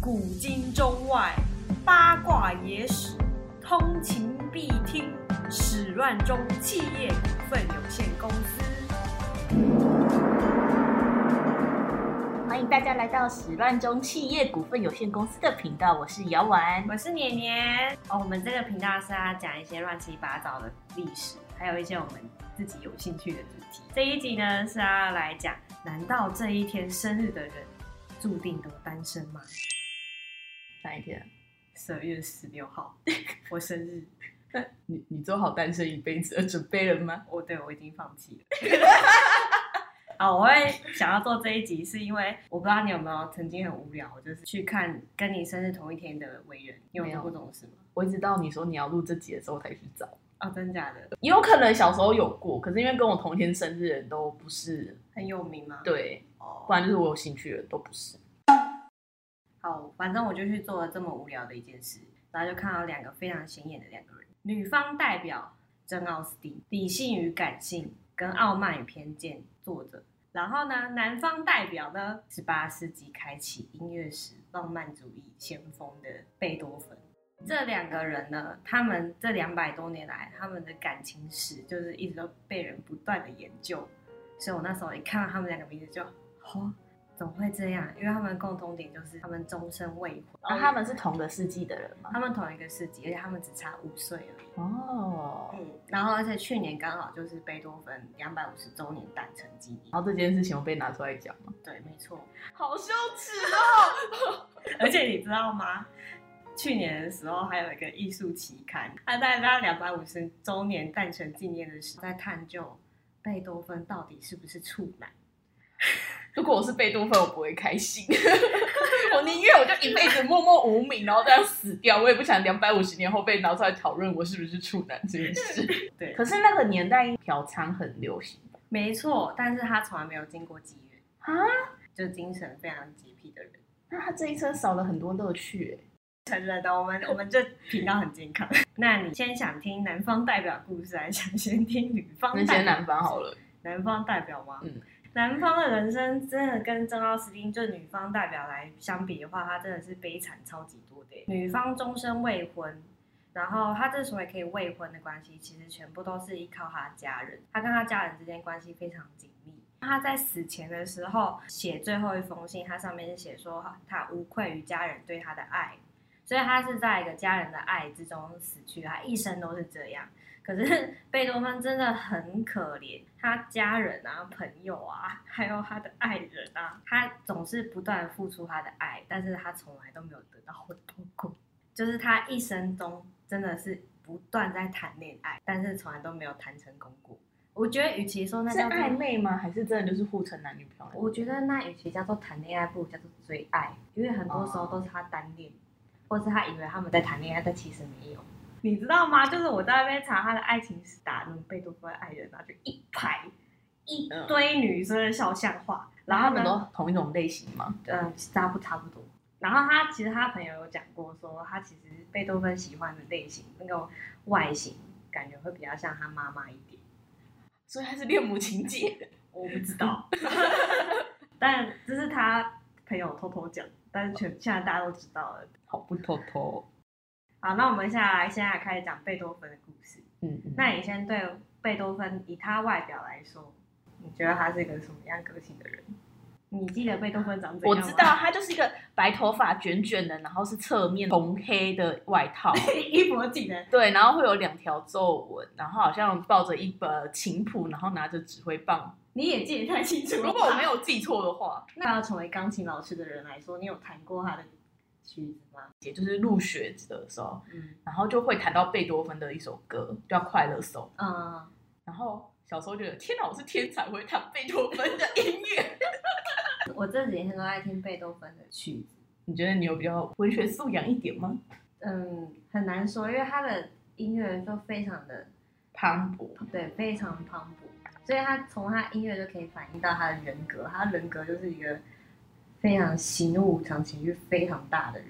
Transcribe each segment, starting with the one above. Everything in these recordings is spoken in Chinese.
古今中外八卦野史，通勤必听。史乱中企业股份有限公司。欢迎大家来到史乱中企业股份有限公司的频道，我是姚婉。我是年年哦，我们这个频道是要讲一些乱七八糟的历史，还有一些我们自己有兴趣的主题。这一集呢是要来讲，难道这一天生日的人注定都单身吗？哪一天？十二月十六号，我生日。你你做好单身一辈子的准备了吗？哦，对，我已经放弃了。啊，我会想要做这一集，是因为我不知道你有没有曾经很无聊，就是去看跟你生日同一天的伟人，你有做过这种事吗？我一直到你说你要录这集的时候才去找。哦，真假的？也有可能小时候有过，可是因为跟我同一天生日的人都不是很有名吗？对，哦不然就是我有兴趣的都不是。反正我就去做了这么无聊的一件事，然后就看到两个非常显眼的两个人，女方代表珍奥斯汀，理性与感性跟傲慢与偏见，作者。然后呢，男方代表呢，十八世纪开启音乐史浪漫主义先锋的贝多芬。这两个人呢，他们这两百多年来，他们的感情史就是一直都被人不断的研究。所以我那时候一看到他们两个名字就，哦，怎么会这样？因为他们共同点就是他们终身未婚。然后他们是同个世纪的人吗？他们同一个世纪，而且他们只差五岁了。哦，嗯，然后而且去年刚好就是贝多芬两百五十周年诞辰纪念。然后这件事情我被拿出来讲吗？对，没错。好羞耻哦！而且你知道吗？去年的时候还有一个艺术期刊，他在他两百五十周年诞辰纪念的时候，在探究贝多芬到底是不是处男。如果我是贝多芬，我不会开心。我宁愿我就一辈子默默无名，然后这样死掉，我也不想两百五十年后被拿出来讨论我是不是处男这件事。对，可是那个年代嫖娼很流行吧？没错，但是他从来没有经过妓院，啊，就精神非常洁癖的人。那他这一生少了很多乐趣哎。承认的，我们我们这频道很健康。那你先想听男方代表故事，还是想先听女方代表？那先男方好了。男方代表吗？嗯，男方的人生真的跟正奥斯汀就女方代表来相比的话，他真的是悲惨超级多的。女方终身未婚，然后他之所以可以未婚的关系，其实全部都是依靠他家人。他跟他家人之间关系非常紧密。他在死前的时候写最后一封信，他上面是写说他无愧于家人对他的爱。所以他是在一个家人的爱之中死去，他一生都是这样。可是贝多芬真的很可怜，他家人啊、朋友啊，还有他的爱人啊，他总是不断付出他的爱，但是他从来都没有得到回报过。就是他一生中真的是不断在谈恋爱，但是从来都没有谈成功过。我觉得，与其说那是叫做暧昧吗？还是真的就是互成男女朋友？我觉得那与其叫做谈恋爱，不如叫做追爱，因为很多时候都是他单恋。或是他以为他们在谈恋爱，但其实没有，你知道吗？就是我在那边查他的爱情史，打那种贝多芬爱人，然后就一排一堆女生的肖像画，然后他们呢，都同一种类型吗？嗯，差不差不多。然后他其实他朋友有讲过，说他其实贝多芬喜欢的类型，那个外形感觉会比较像他妈妈一点。所以他是恋母情节。我不知道，但这是他朋友偷偷讲，但是全现在大家都知道了。好不偷偷。好，那我们现在来，现在开始讲贝多芬的故事。嗯嗯。那你先对贝多芬以他外表来说，你觉得他是一个什么样个性的人？你记得贝多芬长怎样吗？我知道，他就是一个白头发卷卷的，然后是侧面红黑的外套，衣服我记得。对，然后会有两条皱纹，然后好像抱着一本琴谱，然后拿着指挥棒。你也记得太清楚了。如果我没，有记错的话，那要成为钢琴老师的人来说，你有弹过他的？也就是入学的时候，嗯然后就会弹到贝多芬的一首歌，叫《快乐颂》。嗯，然后小时候觉得，天哪，我是天才，会弹贝多芬的音乐。我这几天都在听贝多芬的曲子。你觉得你有比较文学素养一点吗？嗯，很难说，因为他的音乐就非常的磅礴，对，非常磅礴，所以他从他音乐就可以反映到他的人格，他人格就是一个非常喜怒无常、情绪非常大的人。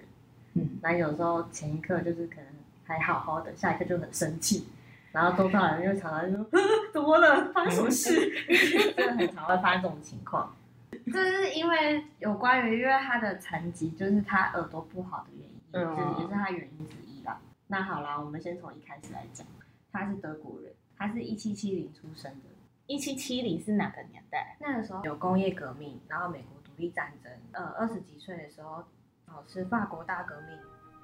嗯，那有时候前一刻就是可能还好好的，下一刻就很生气，然后周遭人就常常就说：“ 怎么了？发生什么事？” 真的很常会发生这种情况。这是因为有关于因为他的残疾，就是他耳朵不好的原因，嗯就是也是他原因之一啦。那好啦，我们先从一开始来讲，他是德国人，他是一七七零出生的。一七七零是哪个年代？那个时候有工业革命，然后美国独立战争，呃，二十几岁的时候，哦，是法国大革命，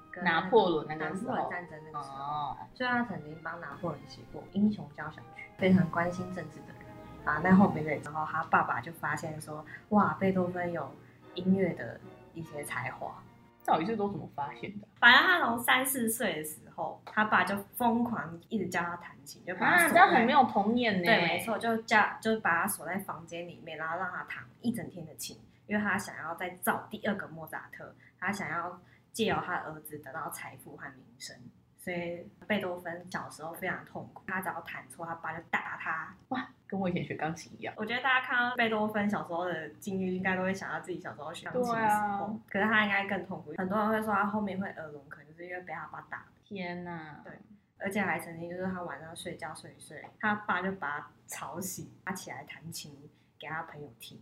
跟拿破仑那个拿时候破仑战争那个时候，哦，所以他曾经帮拿破仑写过《英雄交响曲》，非常关心政治的人啊。那后面的时候，他爸爸就发现说，哇，贝多芬有音乐的一些才华。到底是都怎么发现的？反正他从三四岁的时候，他爸就疯狂一直教他弹琴，就把他啊，锁在这样很没有童年呢。对，没。错，就叫就把他锁在房间里面，然后让他弹一整天的琴，因为他想要再造第二个莫扎特，他想要借由他儿子得到财富和名声。所以贝多芬小时候非常痛苦，他只要弹错，他爸就打他。哇跟我以前学钢琴一样。我觉得大家看到贝多芬小时候的境遇，应该都会想到自己小时候学钢琴的对时候，啊可是他应该更痛苦。很多人会说他后面会耳聋，可能就是因为被他爸打。天哪！对而且还曾经就是他晚上睡觉睡一睡，他爸就把他吵醒，他起来弹琴给他朋友听。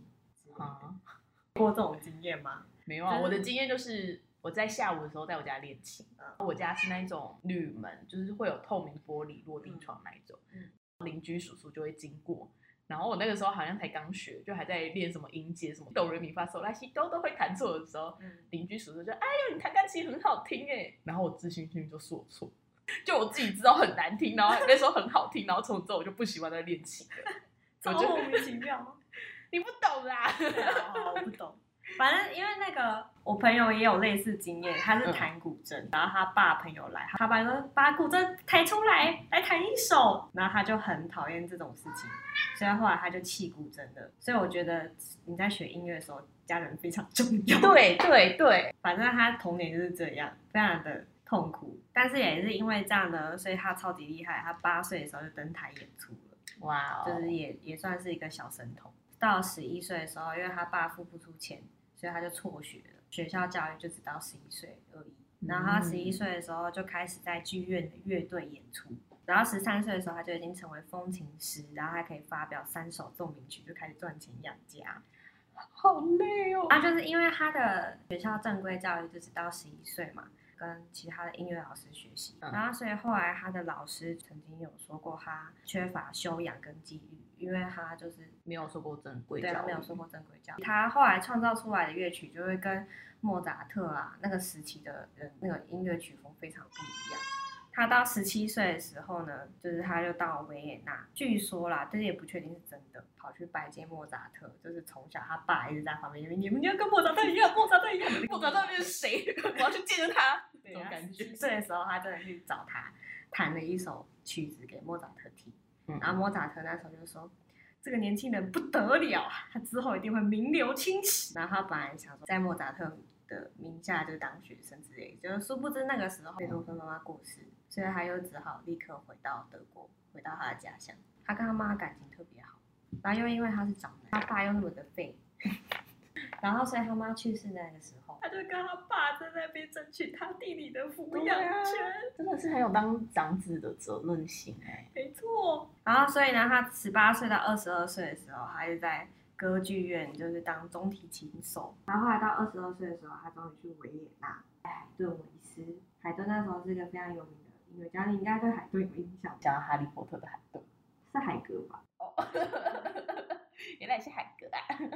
啊，过这种经验吗？没有啊，我的经验就是我在下午的时候在我家练琴，嗯我家是那种铝门，就是会有透明玻璃落地窗那一种，嗯邻居叔叔就会经过。然后我那个时候好像才刚学，就还在练什么音阶，什么哆来咪发嗦拉西哆都会弹错的时候，嗯，邻居叔叔就哎呦你弹钢琴很好听哎，然后我自信心就说错，就我自己知道很难听，然后那时候很好听，然后从此之后我就不喜欢再练琴了。我就超莫名其妙。你不懂啦，对啊，我不懂。反正因为那个我朋友也有类似经验，他是弹古筝，然后他爸朋友来，他爸说把古筝抬出来，来弹一首，然后他就很讨厌这种事情，所以后来他就弃古筝了。所以我觉得你在学音乐的时候，家人非常重要。对对对，反正他童年就是这样，非常的痛苦，但是也是因为这样呢，所以他超级厉害。他八岁的时候就登台演出了，哇哦，就是也也算是一个小神童。到十一岁的时候，因为他爸付不出钱，所以他就辍学了，学校教育就只到十一岁而已。然后他十一岁的时候就开始在剧院的乐队演出，然后十三岁的时候他就已经成为风琴师，然后还可以发表三首奏鸣曲，就开始赚钱养家。好累哦。啊，就是因为他的学校正规教育就只到十一岁嘛，跟其他的音乐老师学习，嗯然后所以后来他的老师曾经有说过他缺乏修养跟纪律，因为他就是没有受过正规教育，他没有受过正规教育，他后来创造出来的乐曲就会跟莫扎特啊那个时期的人那个音乐曲风非常不一样。他到十七岁的时候呢，就是他就到维也纳，据说啦，但是也不确定是真的，跑去拜见莫扎特，就是从小他爸一直在旁边，你们你要跟莫扎特一样，莫扎特一样，莫扎特是谁？我要去见着他，这对他种感觉17。岁的时候，他真的去找他，弹了一首曲子给莫扎特听。嗯然后莫扎特那时候就说：“这个年轻人不得了，他之后一定会名留青史。”然后他本来想说在莫扎特的名下就当学生之类，就是殊不知那个时候贝多芬妈妈过世，所以他又只好立刻回到德国，回到他的家乡。他跟他妈感情特别好，然后又因为他是长男，他爸又那么的废，然后所以他妈去世那个时候，他就跟他爸在那边争取他弟弟的抚养权。真的是很有当长子的责任心哎、没错。然后所以呢，他十八岁到二十二岁的时候，他就在歌剧院就是当中提琴手。然后后来到二十二岁的时候，他终于去维也纳，在海顿维斯。海顿那时候是一个非常有名的音乐家，你应该对海顿有印象，讲哈利波特的海顿是海哥吧？哦，原来是海哥啊！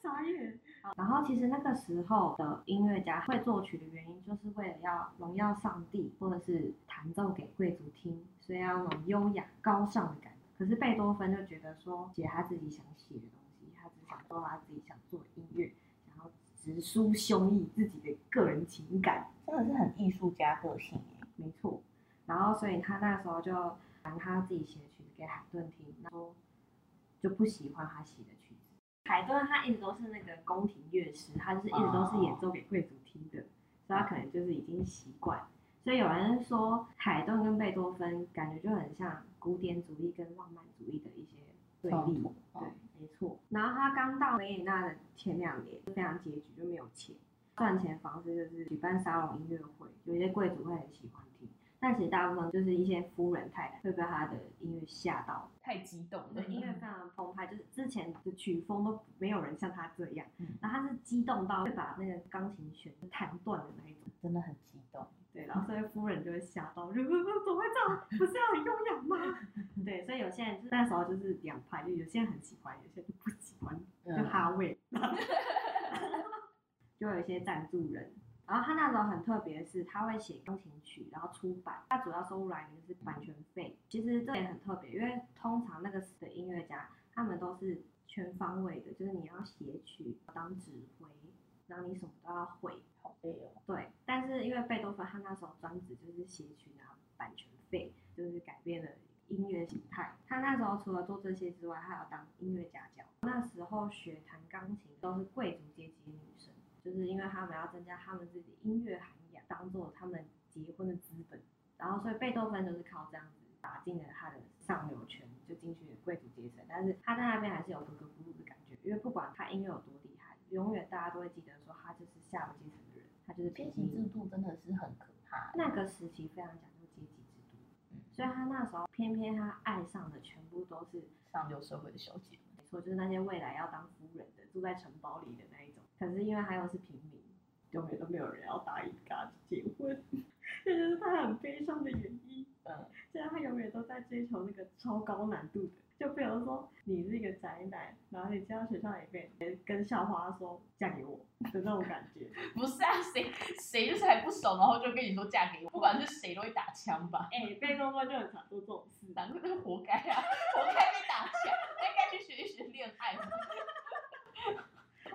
傻眼。然后其实那个时候的音乐家会作曲的原因，就是为了要荣耀上帝，或者是弹奏给贵族听，所以要那种优雅高尚的感觉。可是贝多芬就觉得说，写他自己想写的东西，他只想做他自己想做的音乐，想要直抒胸臆自己的个人情感。真的是很艺术家个性哎、没错。然后所以他那时候就弹他自己写的曲子给海顿听，然后就不喜欢他写的曲子。海顿他一直都是那个宫廷乐师，他就是一直都是演奏给贵族听的，所以他可能就是已经习惯。所以有人说海顿跟贝多芬感觉就很像古典主义跟浪漫主义的一些对立，对，没错。然后他刚到维也纳的前两年非常拮据，就没有钱，赚钱方式就是举办沙龙音乐会，有些贵族会很喜欢听。但其实大部分就是一些夫人太太会被他的音乐吓到，太激动了对，，音乐非常澎湃，就是之前的曲风都没有人像他这样，嗯然后他是激动到会把那个钢琴弦弹断的那一种，真的很激动。对，然后所以夫人就会吓到，就怎么会这样？不是要很优雅吗？对，所以有些人就是那时候就是两派，就有些人很喜欢，有些人就不喜欢，就嗯哈味，就有一些赞助人。然后他那时候很特别的是，他会写钢琴曲，然后出版，他主要收入来源是版权费。其实这也很特别，因为通常那个时的音乐家，他们都是全方位的，就是你要写曲、当指挥，然后你什么都要会。好累哦。对，但是因为贝多芬他那时候专职就是写曲然后版权费，就是改变了音乐形态。他那时候除了做这些之外，还有当音乐家教。那时候学弹钢琴都是贵族阶级女生，就是因为他们要增加他们自己音乐涵养，当做他们结婚的资本。然后所以贝多芬就是靠这样子打进了他的上流圈，就进去贵族阶层。但是他在那边还是有格格不入的感觉，因为不管他音乐有多厉害，永远大家都会记得说他就是下流阶层的人，他就是阶。级制度真的是很可怕。那个时期非常讲究阶级制度，嗯所以他那时候偏偏他爱上的全部都是上流社会的小姐们，没错，就是那些未来要当夫人的，住在城堡里的。可是因为他又是平民，永远都没有人要答应跟他结婚，这就是他很悲伤的原因。嗯，虽然他永远都在追求那个超高难度的，就比如说你是一个宅男，然后你进到学校里面跟校花说嫁给我的那种感觉。不是啊，谁谁就是还不熟，然后就跟你说嫁给我，不管是谁都会打枪吧？哎、贝多芬就很常做这种事。难怪那活该啊，活该被打枪，该去学一学恋爱。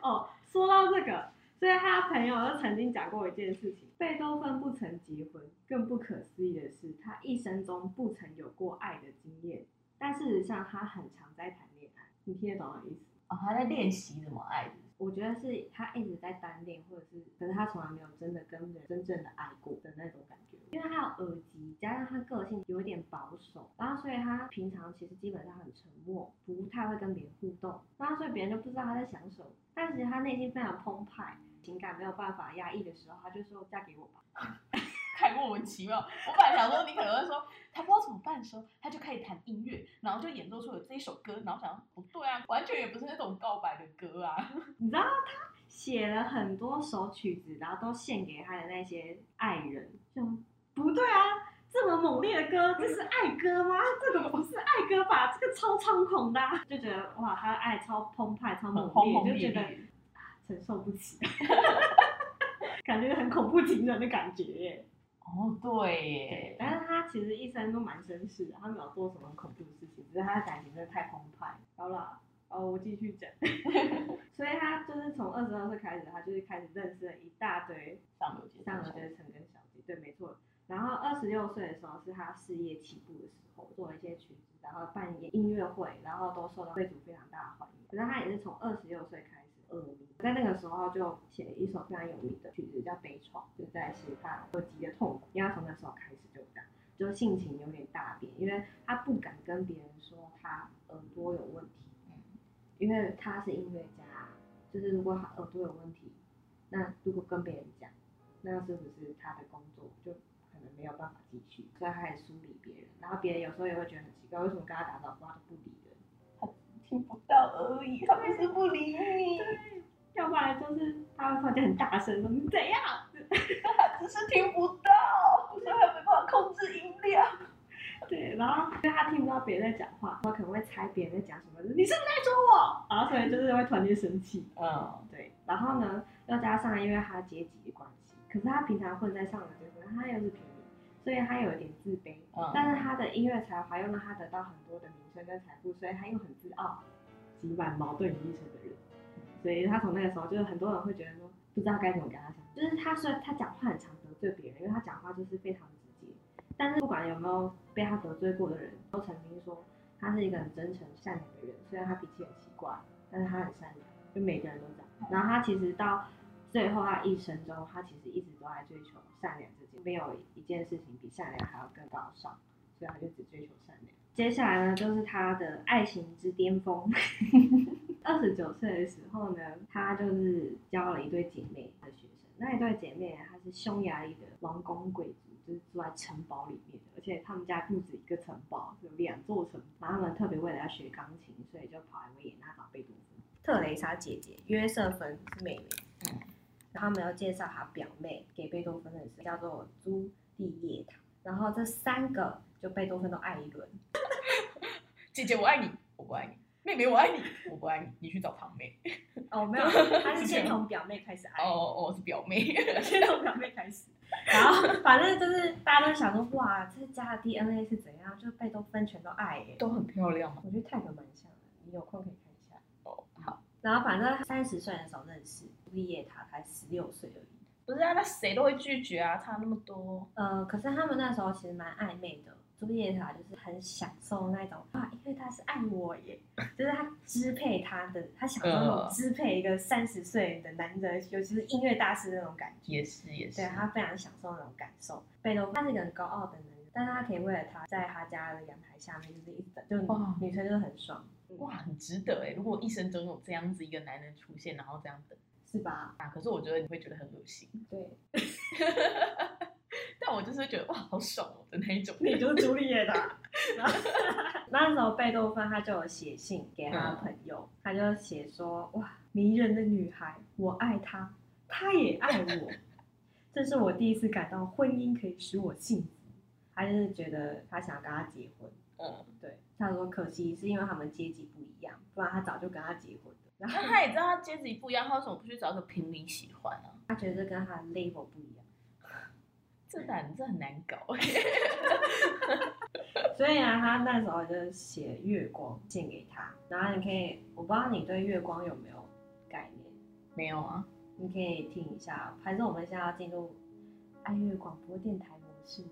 哦，说到这个，所以他朋友就曾经讲过一件事情：贝多芬不曾结婚，更不可思议的是，他一生中不曾有过爱的经验。但事实上，他很常在谈恋爱。你听得懂我的意思？哦，他在练习怎么爱的，我觉得是他一直在单恋，或者是，可是他从来没有真的跟人真正的爱过的那种感觉。因为他有耳机，加上他个性有一点保守，然后所以他平常其实基本上很沉默，不太会跟别人互动，然后所以别人就不知道他在想什么。但其实他内心非常澎湃，情感没有办法压抑的时候，他就说嫁给我吧。太莫名其妙。我本来想说你可能会说他不知道怎么办的时候，他就开始弹音乐，然后就演奏出了这一首歌，然后想不对啊，完全也不是那种告白的歌啊。你知道他写了很多首曲子，然后都献给他的那些爱人，就不对啊，这么猛烈的歌，这是爱歌吗？这个不是爱歌吧？这个超猖狂的啊、就觉得哇，他的爱超澎湃、超猛烈轰轰烈，就觉得。承受不起，感觉很恐怖情人的感觉耶。哦，对耶，但是他其实一生都蛮绅士的，他没有做什么恐怖的事情，只是他的感情真的太澎湃。好了，哦，我继续讲。所以他就是从二十二岁开始，他就是开始认识了一大堆上流阶层上流阶层跟小姐，对，没错。然后二十六岁的时候是他事业起步的时候，做了一些曲子，然后办音乐会，然后都受到贵族非常大的欢迎。可是他也是从二十六岁开始耳鸣，在那个时候就写了一首非常有名的曲子，叫《悲怆》，就在写他耳疾的痛苦。因为他从那时候开始就这样，就性情有点大变，因为他不敢跟别人说他耳朵有问题，因为他是音乐家，就是如果他耳朵有问题，那如果跟别人讲，那是不是他的工作就没有办法继续？所以他开始疏离别人，然后别人有时候也会觉得很奇怪，为什么跟他打招呼他都不理人？他听不到而已，他不是不理你，要不然就是他会突然间很大声说你怎样？只是听不到，所以他没办法控制音量。对，然后因为他听不到别人在讲话，他可能会猜别人在讲什么，你是不是在说我？然后所以就是会突然间生气。嗯，对，然后呢，又加上因为他阶级的关系，可是他平常混在上流阶层，他又是平民，所以他有一点自卑。嗯但是他的音乐才华又让他得到很多的名声跟财富，所以他又很自傲，挤满矛盾于一身的人。所以他从那个时候，就是很多人会觉得说，不知道该怎么跟他讲。就是他虽然他讲话很常得罪别人，因为他讲话就是非常直接。但是不管有没有被他得罪过的人，都曾经说他是一个很真诚善良的人。虽然他脾气很奇怪，但是他很善良，就每个人都这样。然后他其实到最后他一生中，他其实一直都在追求善良这件，没有一件事情比善良还要更高尚，所以他就只追求善良。接下来呢，就是他的爱情之巅峰。二十九岁的时候呢，他就是交了一对姐妹的学生。那一对姐妹，她是匈牙利的王公贵族，就是住在城堡里面的，而且他们家不止一个城堡，有两座城堡。然后他们特别为了要学钢琴，所以就跑来维也纳找贝多芬。特蕾莎姐姐约瑟芬是妹妹，然后他们要介绍他表妹给贝多芬认识，叫做朱丽叶塔。然后这三个就贝多芬都爱一轮，姐姐我爱你，我不爱你；妹妹我爱你，我不爱你。你去找堂妹。哦，没有，他是先从表妹开始爱，哦哦，是表妹。先从表妹开始。然后反正就是大家都想说，哇，这家的 DNA 是怎样？就是贝多芬全都爱耶。都很漂亮吗？我觉得 type 蛮像的，你有空可以看一下。哦，好。然后反正他三十岁的时候认识朱丽叶塔，才十六岁而已。不是啊，那谁都会拒绝啊，差那么多。呃，可是他们那时候其实蛮暧昧的。朱丽叶塔就是很享受那种啊，因为他是爱我耶，就是他支配他的，他享受那种呃支配一个三十岁的男人，尤其是音乐大师那种感觉。也是也是对，他非常享受那种感受。贝多芬他是一个很高傲的男人，但是他可以为了他在他家的阳台下面就是一直等，就哇女生就是很爽，哇，很值得哎！如果一生中有这样子一个男人出现，然后这样等是吧？啊，可是我觉得你会觉得很恶心。对，但我就是会觉得哇，好爽哦的那一种。你就是朱丽叶塔。然后那时候贝多芬他就有写信给他的朋友，他就写说：哇，迷人的女孩，我爱她，她也爱我。这是我第一次感到婚姻可以使我幸福。他就是觉得他想要跟他结婚。嗯，对，他说可惜是因为他们阶级不一样，不然他早就跟他结婚了。然后他也知道他阶级不一样，他为什么不去找个平民喜欢啊？他觉得跟他的 level 不一样，这难，这很难搞哎。所以啊，他那时候就写《月光》献给他。然后你可以，我不知道你对月光有没有概念，没有啊，你可以听一下，还是我们现在要进入爱乐广播电台模式。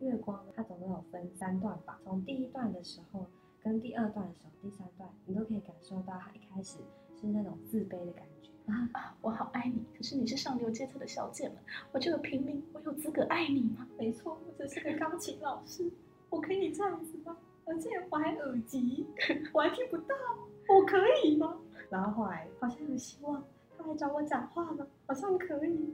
月光它总共有分三段吧，从第一段的时候跟第二段的时候，第三段你都可以感受到他一开始是那种自卑的感觉啊，啊，我好爱你，可是你是上流阶层的小姐们，我这个平民，我有资格爱你吗？没错，我只是个钢琴老师，我可以这样子吗？而且我还耳机，我还听不到，我可以吗？然后后来好像有希望，他还找我讲话了，好像可以。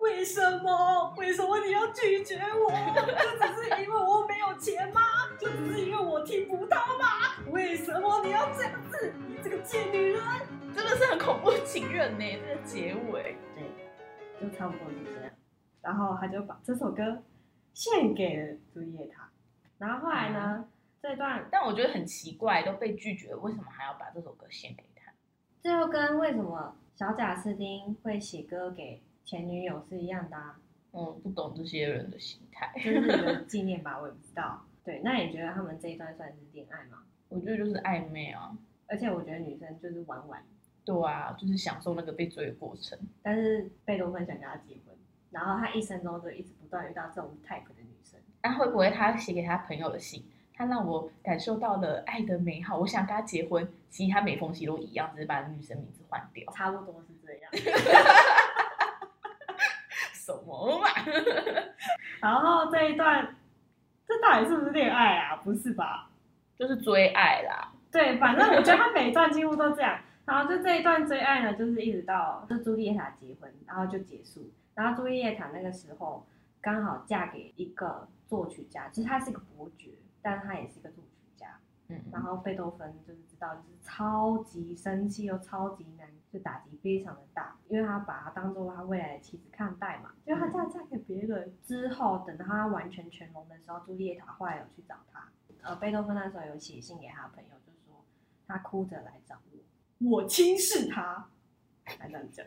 为什么？为什么你要拒绝我？就只是因为我没有钱吗？就只是因为我听不到吗？为什么你要这样子？你这个贱女人！真的是很恐怖情人呢，这个结尾。对，就差不多就这样。然后他就把这首歌献给了朱丽叶塔。然后后来呢，这段但我觉得很奇怪，都被拒绝了，为什么还要把这首歌献给他？这又跟为什么小贾斯汀会写歌给前女友是一样的啊，嗯，不懂这些人的心态。就是一个纪念吧，我也不知道。对，那你觉得他们这一段算是恋爱吗？我觉得就是暧昧啊。而且我觉得女生就是玩玩，对啊，就是享受那个被追的过程。但是贝多芬想跟他结婚，然后他一生中就一直不断遇到这种 type 的女生。那、会不会他写给他朋友的信，他让我感受到了爱的美好，我想跟他结婚。其实他每封信都一样，只是把女生名字换掉。差不多是这样。什么嘛？然后这一段，这到底是不是恋爱啊？不是吧？就是追爱啦。对，反正我觉得他每一段几乎都这样。然后就这一段追爱呢，就是一直到就朱丽叶塔结婚，然后就结束。然后朱丽叶塔那个时候刚好嫁给一个作曲家，其实他是一个伯爵，但他也是一个作曲家。嗯，然后贝多芬就是知道，就是超级生气又超级难，就打击非常的大，因为他把她当做他未来的妻子看待嘛。就他嫁嫁给别人之后，等到他完全全聋的时候，朱丽叶塔后来有去找他。呃，贝多芬那时候有写信给他朋友，就说他哭着来找我，我轻视他，来这样讲。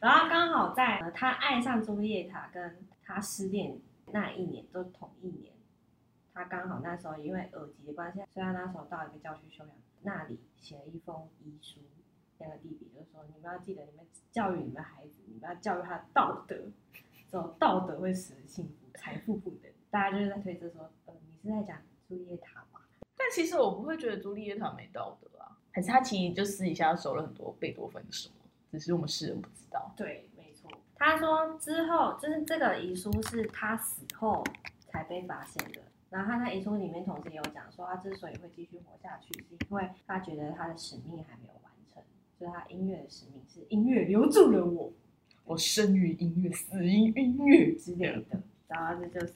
然后刚好在、呃他爱上朱丽叶塔跟他失恋那一年都同一年，他刚好那时候因为耳疾的关系，所以他那时候到一个教区休养那里写了一封遗书，那个弟弟就说，你们要记得，你们教育你们孩子，你们要教育他的道德，只有道德会使人幸福，财富不能。大家就是在推测说，呃，你是在讲朱丽叶塔吗？但其实我不会觉得朱丽叶塔没道德啊，还是他其实就私底下收了很多贝多芬的什么，只是我们世人不知道。对，没错。他说之后就是这个遗书是他死后才被发现的。然后他在遗书里面同时也有讲说，他之所以会继续活下去，是因为他觉得他的使命还没有完成，就是他音乐的使命是音乐留住了我。我生于音乐，死于音乐之类的。然后这就是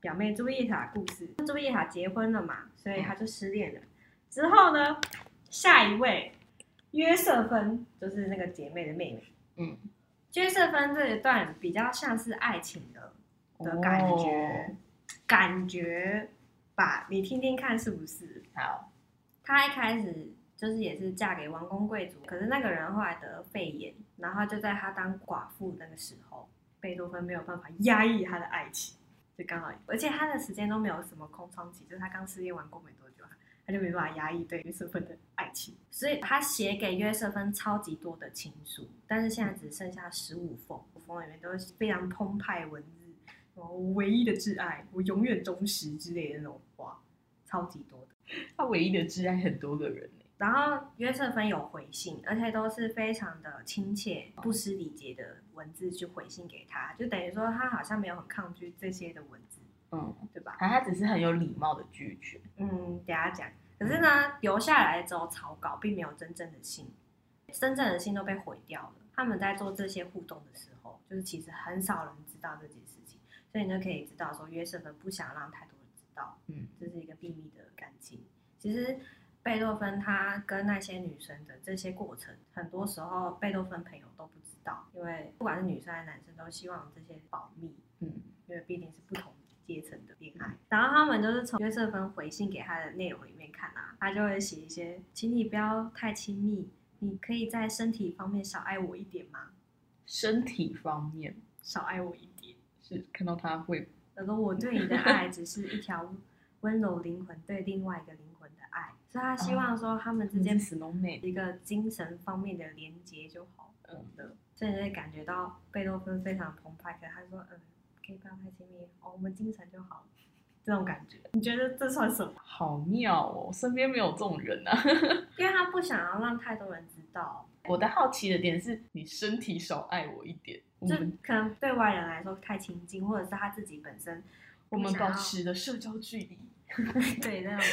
表妹朱叶塔故事。朱叶塔结婚了嘛，所以他就失恋了。之后呢，下一位约瑟芬就是那个姐妹的妹妹。嗯，约瑟芬这一段比较像是爱情的的感觉，感觉吧？你听听看是不是？好，他一开始就是也是嫁给王公贵族，可是那个人后来得了肺炎，然后就在他当寡妇那个时候。贝多芬没有办法压抑他的爱情，就刚好，而且他的时间都没有什么空窗期，就是他刚失恋完过没多久，他就没办法压抑对约瑟芬的爱情，所以他写给约瑟芬超级多的情书，但是现在只剩下十五封，封里面都是非常澎湃文字，哦，唯一的挚爱，我永远忠实之类的那种话，超级多的，他唯一的挚爱很多个人。然后约瑟芬有回信，而且都是非常的亲切、不失礼节的文字去回信给他，就等于说他好像没有很抗拒这些的文字，嗯，对吧？啊，他只是很有礼貌的拒绝。嗯，等下讲。可是呢，留下来之后草稿并没有真正的信，真正的信都被毁掉了。他们在做这些互动的时候，就是其实很少人知道这件事情，所以你就可以知道说约瑟芬不想让太多人知道，嗯，这是一个秘密的感情。其实。贝多芬他跟那些女生的这些过程，很多时候贝多芬朋友都不知道，因为不管是女生还是男生，都希望这些保密，嗯，因为毕竟是不同阶层的恋爱。然后他们就是从约瑟芬回信给他的内容里面看啊，他就会写一些，请你不要太亲密，你可以在身体方面少爱我一点吗？身体方面少爱我一点，是看到他会，他说我对你的爱只是一条温柔灵魂对另外一个灵魂的爱。所以他希望说他们之间一个精神方面的连接就好，嗯的，所以你会感觉到贝多芬非常澎湃。可他说，嗯，可以不要太亲密哦，我们精神就好，这种感觉，你觉得这算什么？好妙哦，身边没有这种人啊，因为他不想要让太多人知道。我的好奇的点是你身体少爱我一点，就可能对外人来说太亲近，或者是他自己本身，我们保持的社交距离。对，那种。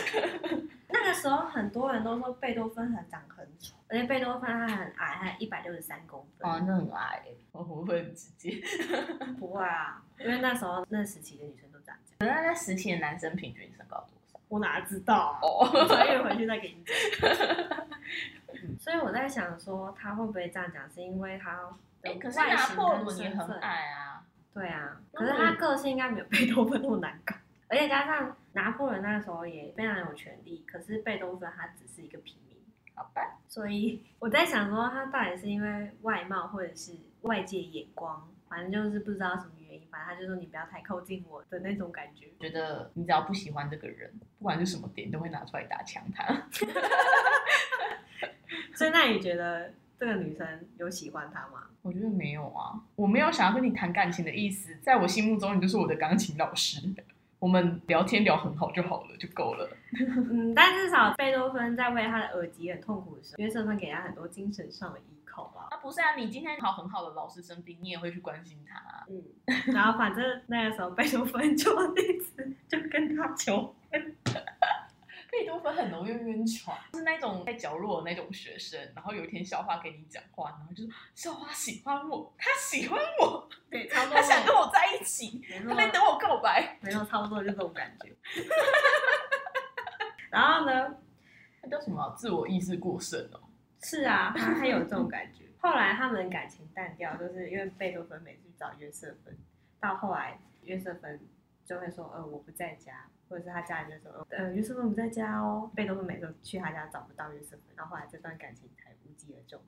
那个时候很多人都说贝多芬很长很丑，而且贝多芬他很矮，他一百六十三公分。哦，那很矮，我不会很直接。不会啊，因为那时候那时期的女生都这样讲。可是那时期的男生平均身高多少？我哪知道？哦，穿越回去再给你讲。所以我在想说，他会不会这样讲？是因为他哎，可是拿破仑也很矮啊。对啊，可是他个性应该没有贝多芬那么难搞。而且加上拿破仑那时候也非常有权力，可是贝多芬他只是一个平民，好吧？所以我在想说，他到底是因为外貌，或者是外界眼光，反正就是不知道什么原因，反正他就说你不要太靠近我的那种感觉。觉得你只要不喜欢这个人，不管是什么点，都会拿出来打枪他。所以那你觉得这个女生有喜欢他吗？我觉得没有啊，我没有想要跟你谈感情的意思，在我心目中你就是我的钢琴老师。我们聊天聊很好就好了，就够了。嗯，但至少贝多芬在为他的耳疾很痛苦的时候，约瑟芬给他很多精神上的依靠吧。啊，不是啊，你今天好很好的老师生病，你也会去关心他。嗯，然后反正那个时候贝多芬就 一直就跟他求婚。贝多芬很容易晕船，是那种在角落的那种学生。然后有一天校花给你讲话，然后就说校花喜欢我，他喜欢我，对，差不多，他想跟我在一起，他在等我告白，没有，差不多就这种感觉。然后呢，那叫什么？自我意识过剩哦。是啊，他他有这种感觉。后来他们感情淡掉，就是因为贝多芬每次找约瑟芬，到后来约瑟芬就会说：“呃，我不在家。”或者是他家人就说，呃，约瑟芬不在家哦。贝多芬每次去他家找不到约瑟芬，然后后来这段感情才无疾而终。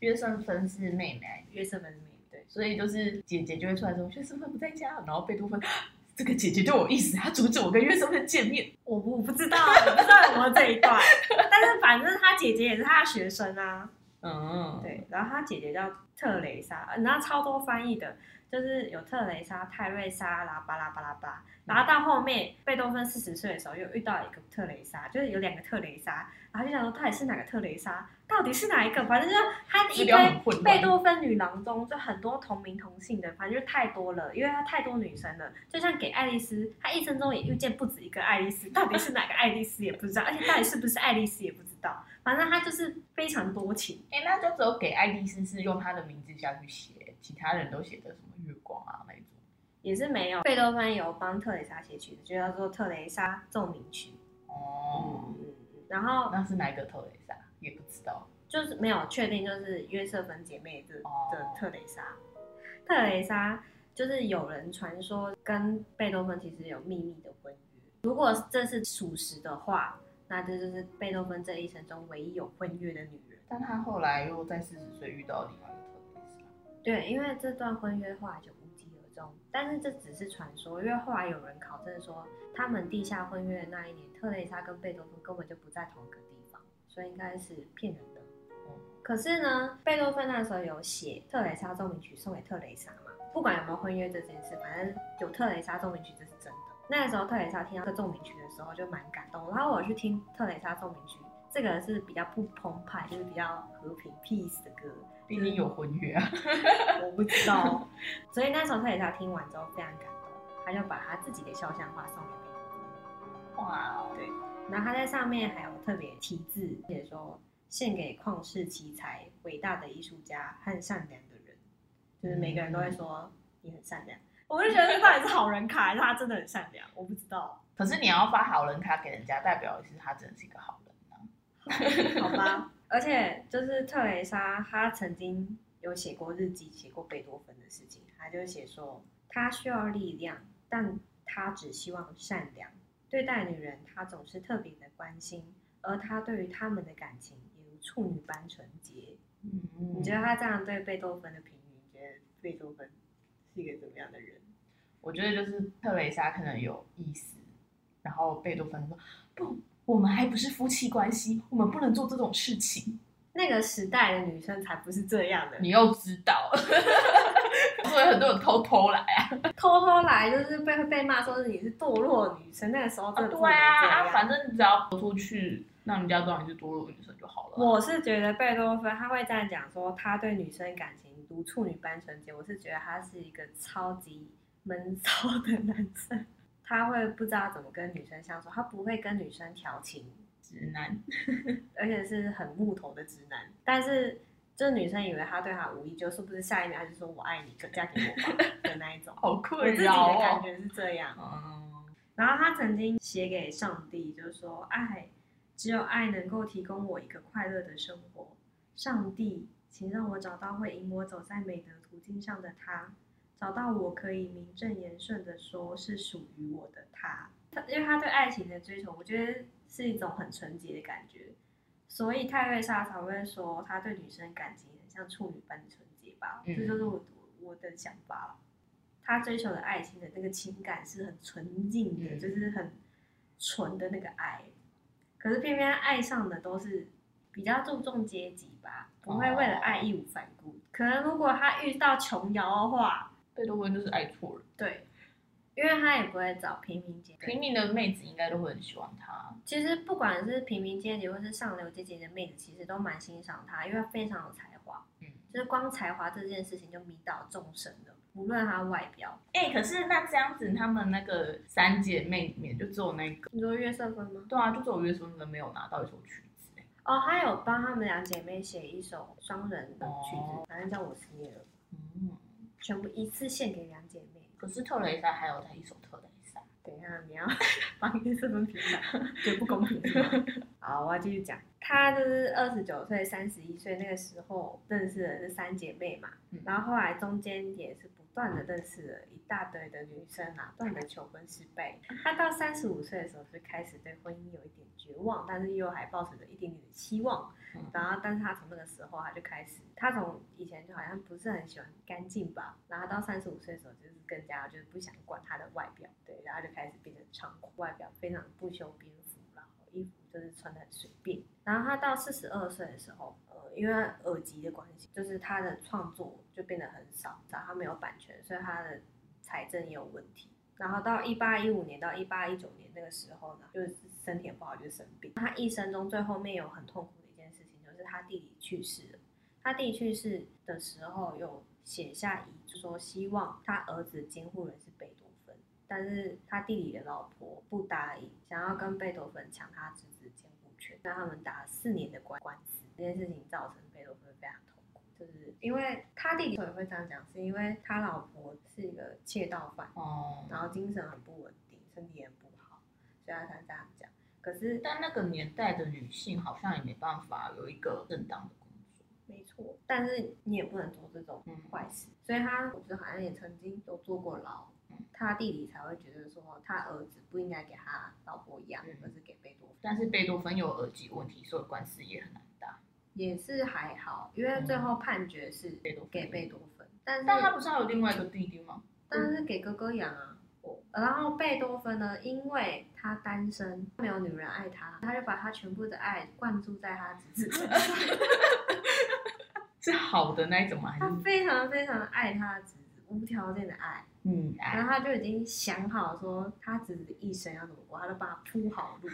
约瑟芬是妹妹，约瑟芬是妹妹，对，所以就是姐姐就会出来说约瑟芬不在家，然后贝多芬这个姐姐对我意思，她阻止我跟约瑟芬见面。我不我不知道，我不知道有没有这一段，但是反正她姐姐也是她的学生啊。嗯，对，然后他姐姐叫特蕾莎，然后超多翻译的。就是有特蕾莎、泰瑞莎啦，巴拉巴拉巴，然后到后面贝多芬四十岁的时候，又遇到一个特蕾莎，就是有两个特蕾莎，然后就想说到底是哪个特蕾莎，到底是哪一个？反正就他一堆贝多芬女郎中就很多同名同姓的，反正就太多了，因为他太多女生了。就像给爱丽丝，他一生中也遇见不止一个爱丽丝，到底是哪个爱丽丝也不知道，而且到底是不是爱丽丝也不知道，反正他就是非常多情。哎，那就只有给爱丽丝是用他的名字下去写。其他人都写的什么月光啊那一种。也是没有。贝多芬有帮特蕾莎写曲子，就叫做《特蕾莎奏鸣曲》。哦。然后那是哪一个特蕾莎？也不知道。就是没有确定，就是约瑟芬姐妹的哦的特蕾莎。特蕾莎就是有人传说跟贝多芬其实有秘密的婚约。如果这是属实的话，那这就是贝多芬这一生中唯一有婚约的女人。但他后来又在四十岁遇到另外一个特蕾莎。对，因为这段婚约后来就无疾而终，但是这只是传说，因为后来有人考证说，他们地下婚约的那一年，特蕾莎跟贝多芬根本就不在同一个地方，所以应该是骗人的。嗯可是呢，贝多芬那时候有写《特蕾莎奏鸣曲》送给特蕾莎嘛，不管有没有婚约这件事，反正有特蕾莎奏鸣曲这是真的。那时候特蕾莎听到这奏鸣曲的时候就蛮感动，然后我去听特蕾莎奏鸣曲，这个是比较不澎湃，就是比较和平 peace 的歌，毕竟有婚约啊。我不知道。所以那时候特蕾莎听完之后非常感动，他就把他自己的肖像画送给贝多芬。哇哦，对，然后他在上面还有特别题字，写说献给旷世奇才、伟大的艺术家和善良的人，就是每个人都会说你很善良。我就觉得这到底是好人卡，还是他真的很善良？我不知道，可是你要发好人卡给人家，代表的是他真的是一个好人啊。好吧。而且就是特蕾莎，她曾经有写过日记，写过贝多芬的事情。她就写说，她需要力量，但她只希望善良。对待女人，她总是特别的关心，而她对于他们的感情也如处女般纯洁。嗯，你觉得她这样对贝多芬的评语，你觉得贝多芬是一个怎么样的人？我觉得就是特蕾莎可能有意思，然后贝多芬说不，我们还不是夫妻关系，我们不能做这种事情。那个时代的女生才不是这样的，你又知道，所以很多人偷偷来啊。偷偷来就是被被骂说是你是堕落女生。那个时候对啊，啊，反正你只要走出去，让人家知道你是堕落女生就好了啊。我是觉得贝多芬他会这样讲说，他对女生感情如处女般纯洁。我是觉得他是一个超级闷骚的男生，他会不知道怎么跟女生相处，他不会跟女生调情，直男，而且是很木头的直男。但是，这女生以为他对他无意，就是不是下一秒他就说我爱你，嫁给我吧的那一种。好我自己困扰哦。的感觉是这样。嗯，然后他曾经写给上帝，就是说，爱，只有爱能够提供我一个快乐的生活。上帝，请让我找到会引我走在美德途径上的他，找到我可以名正言顺的说是属于我的他。他，因为他对爱情的追求，我觉得是一种很纯洁的感觉，所以泰瑞莎才会说他对女生感情很像处女般的纯洁吧，嗯这就是我我的想法了。他追求的爱情的那个情感是很纯净的，嗯就是很纯的那个爱。可是偏偏爱上的都是比较注重阶级吧，不会为了爱义无反顾。可能如果他遇到琼瑶的话，贝多芬就是爱错人，对，因为他也不会找平民阶级。平民的妹子应该都会很喜欢他。其实不管是平民阶级或是上流阶级的妹子，其实都蛮欣赏他，因为非常有才华。嗯，就是光才华这件事情就迷倒众生了，无论他外表。哎、可是那这样子，她们那个三姐妹里面就只有那个，你说约瑟芬吗？对啊，就只有约瑟芬没有拿到一首曲子、欸。哦，他有帮他们两姐妹写一首双人的曲子，哦反正叫我失业了，嗯，全部一次献给两姐妹。可是特蕾莎还有她一首特蕾莎。等一下，你要帮约瑟芬平反，觉得不公平是吗？好，我要继续讲。她就是二十九岁、三十一岁那个时候认识的这三姐妹嘛，嗯然后后来中间也是不断的认识了一大堆的女生啊，断的求婚失败。她到三十五岁的时候就开始对婚姻有一点绝望，但是又还抱持着一点点的希望。嗯然后，但是她从那个时候，她就开始，她从以前就好像不是很喜欢干净吧，然后到三十五岁的时候，就是更加就是不想管她的外表，对，然后就开始变得猖狂，外表非常不修边幅，就是穿的很随便。然后他到四十二岁的时候，呃，因为耳疾的关系，就是他的创作就变得很少，然后他没有版权，所以他的财政也有问题。然后到一八一五年到一八一九年那个时候呢，就是身体也不好，就是生病。他一生中最后面有很痛苦的一件事情，就是他弟弟去世了。他弟去世的时候，有写下遗嘱说希望他儿子监护人是，但是他弟弟的老婆不答应，想要跟贝多芬抢他侄子监护权，让他们打了四年的官官司。这件事情造成贝多芬非常痛苦，就是因为他弟弟也会这样讲，是因为他老婆是一个窃盗犯，哦，然后精神很不稳定，身体也很不好，所以他才这样讲。可是但那个年代的女性好像也没办法有一个正当的工作。没错，但是你也不能做这种嗯坏事，所以他我觉得好像也曾经都坐过牢嗯，他弟弟才会觉得说他儿子不应该给他老婆养，嗯而是给贝多芬。但是贝多芬有耳疾问题，所以官司也很难打。也是还好，因为最后判决是给贝多芬，但是但他不是还有另外一个弟弟吗？但是给哥哥养啊。然后贝多芬呢，因为他单身，没有女人爱他，他就把他全部的爱灌注在他侄子身上。是好的那一种吗？他非常非常爱他的侄子，无条件的爱。嗯然哎？后他就已经想好说他侄子的一生要怎么过，他就帮他铺好路。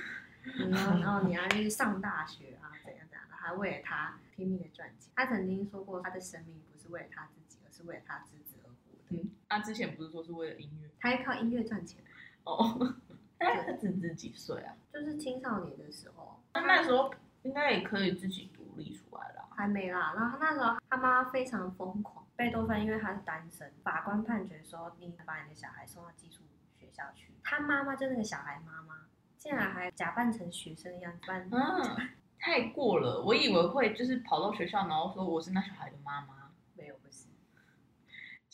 然后，然后你要去上大学啊，怎样怎样的，还为了他拼命的赚钱。他曾经说过，他的生命不是为了他自己，而是为了他侄子而活的。嗯，他之前不是说是为了音乐他要靠音乐赚钱，哦？但他侄子几岁啊？就是青少年的时候，他那时候应该也可以自己独立出来了。还没啦。然后他那时候他妈非常疯狂。贝多芬因为他是单身，法官判决说你把你的小孩送到寄宿学校去。他妈妈就那个小孩妈妈，竟然还假扮成学生一样子扮。嗯，太过了。我以为会就是跑到学校，然后说我是那小孩的妈妈。没有，不是。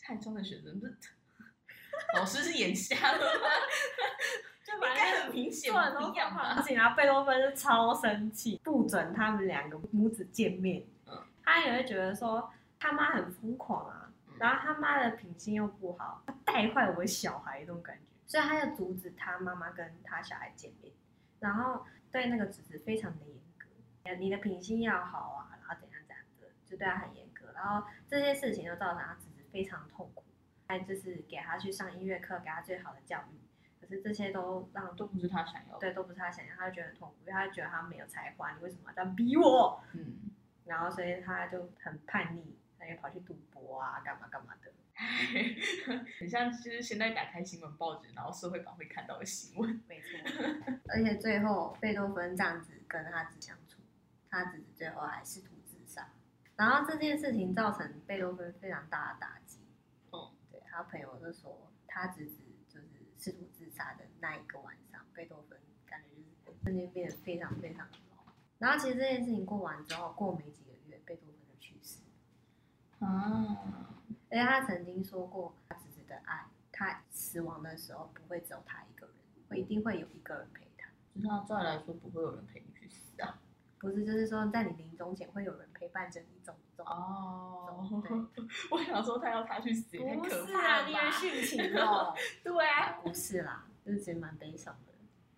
太装的学生不是？老师是眼瞎了吗？就应该很明显不然后贝多芬就超生气，不准他们两个母子见面。嗯他也会觉得说他妈很疯狂啊，嗯。然后他妈的品性又不好，他带坏我小孩这种感觉，所以他就阻止他妈妈跟他小孩见面，然后对那个侄子非常的严格，你的品性要好啊，然后怎样怎样的，就对他很严格，然后这些事情就造成他侄子非常痛苦，还就是给他去上音乐课，给他最好的教育，可是这些都让都不是他想要的。对，都不是他想要，他就觉得很痛苦，因为他觉得他没有才华，你为什么要这样逼我？嗯，然后所以他就很叛逆，他就跑去赌博啊，干嘛干嘛的。很像就是现在打开新闻报纸，然后社会版会看到的新闻。没错，而且最后贝多芬这样子跟他侄子相处，他侄子最后还试图自杀，然后这件事情造成贝多芬非常大的打击。嗯，对，他朋友就说他侄子就是试图自杀的那一个晚上，贝多芬感觉就是瞬间变得非常非常的老。然后其实这件事情过完之后，过没几个月，贝多芬就去世了。啊，而且他曾经说过，他侄子的爱，他死亡的时候不会只有他一个人，会一定会有一个人陪他。就是他照理来说不会有人陪你去死啊。不是，就是说在你临终前会有人陪伴着你走走。哦对，我想说他要他去死也太不可怕了吧？也殉情哦。对啊。不是啦，就是其实蛮悲伤的。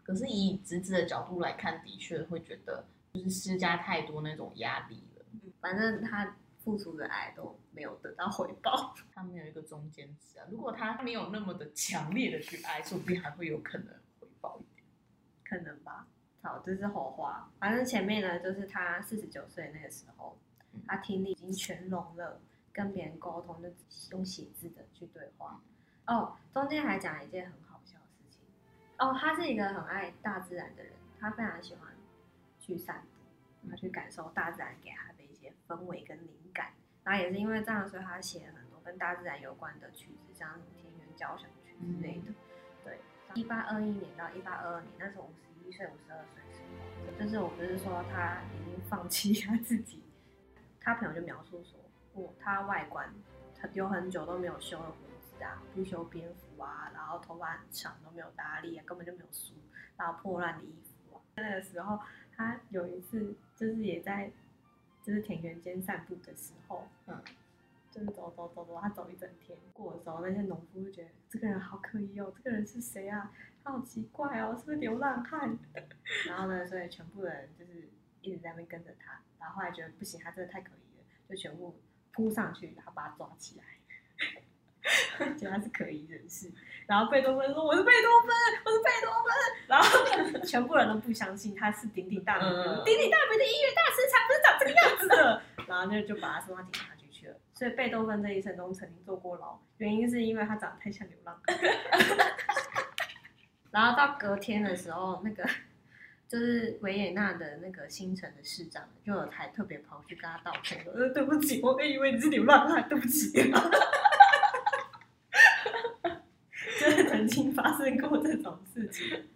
可是以侄子的角度来看，的确会觉得就是施加太多那种压力了。反正他付出的爱都没有得到回报。他没有一个中间值啊。如果他没有那么的强烈的去爱，说不定还会有可能回报一点。可能吧。好，这是火花。反正前面呢，就是他四十九岁那个时候，他听力已经全聋了，跟别人沟通就用写字的去对话。哦，中间还讲了一件很好笑的事情。哦，他是一个很爱大自然的人，他非常喜欢去散步，他去感受大自然给他氛围跟灵感。然后也是因为这样，所以他写了很多跟大自然有关的曲子，像田园交响曲之类的。对，一八二一年到一八二二年，那时候五十一岁、五十二岁的时候，就是我不是说他已经放弃他自己，他朋友就描述说，哦，他外观他有很久都没有修了胡子啊，不修边幅啊，然后头发很长都没有打理啊，根本就没有梳，然后破烂的衣服啊。那个时候，他有一次就是也在就是田园间散步的时候，嗯，就是走走走走，他走一整天，过的时候那些农夫就觉得这个人好可疑哦，这个人是谁啊？他好奇怪哦，是不是流浪汉？然后呢，所以全部人就是一直在那边跟着他，然后后来觉得不行，他真的太可疑了，就全部扑上去，然后把他抓起来。觉得他是可疑人士，然后贝多芬说我是贝多芬，我是贝多芬，然后全部人都不相信他是鼎鼎大名的、嗯鼎鼎大名的音乐大师才不是长这个样子的，然后就就把他送到警察局去了。所以贝多芬这一生中曾经坐过牢，原因是因为他长得太像流浪汉。然后到隔天的时候，那个就是维也纳的那个新城的市长，就有还特别跑去跟他道歉，说：“呃，对不起，我以为你是流浪汉，对不起。”就是曾经发生过这种事情。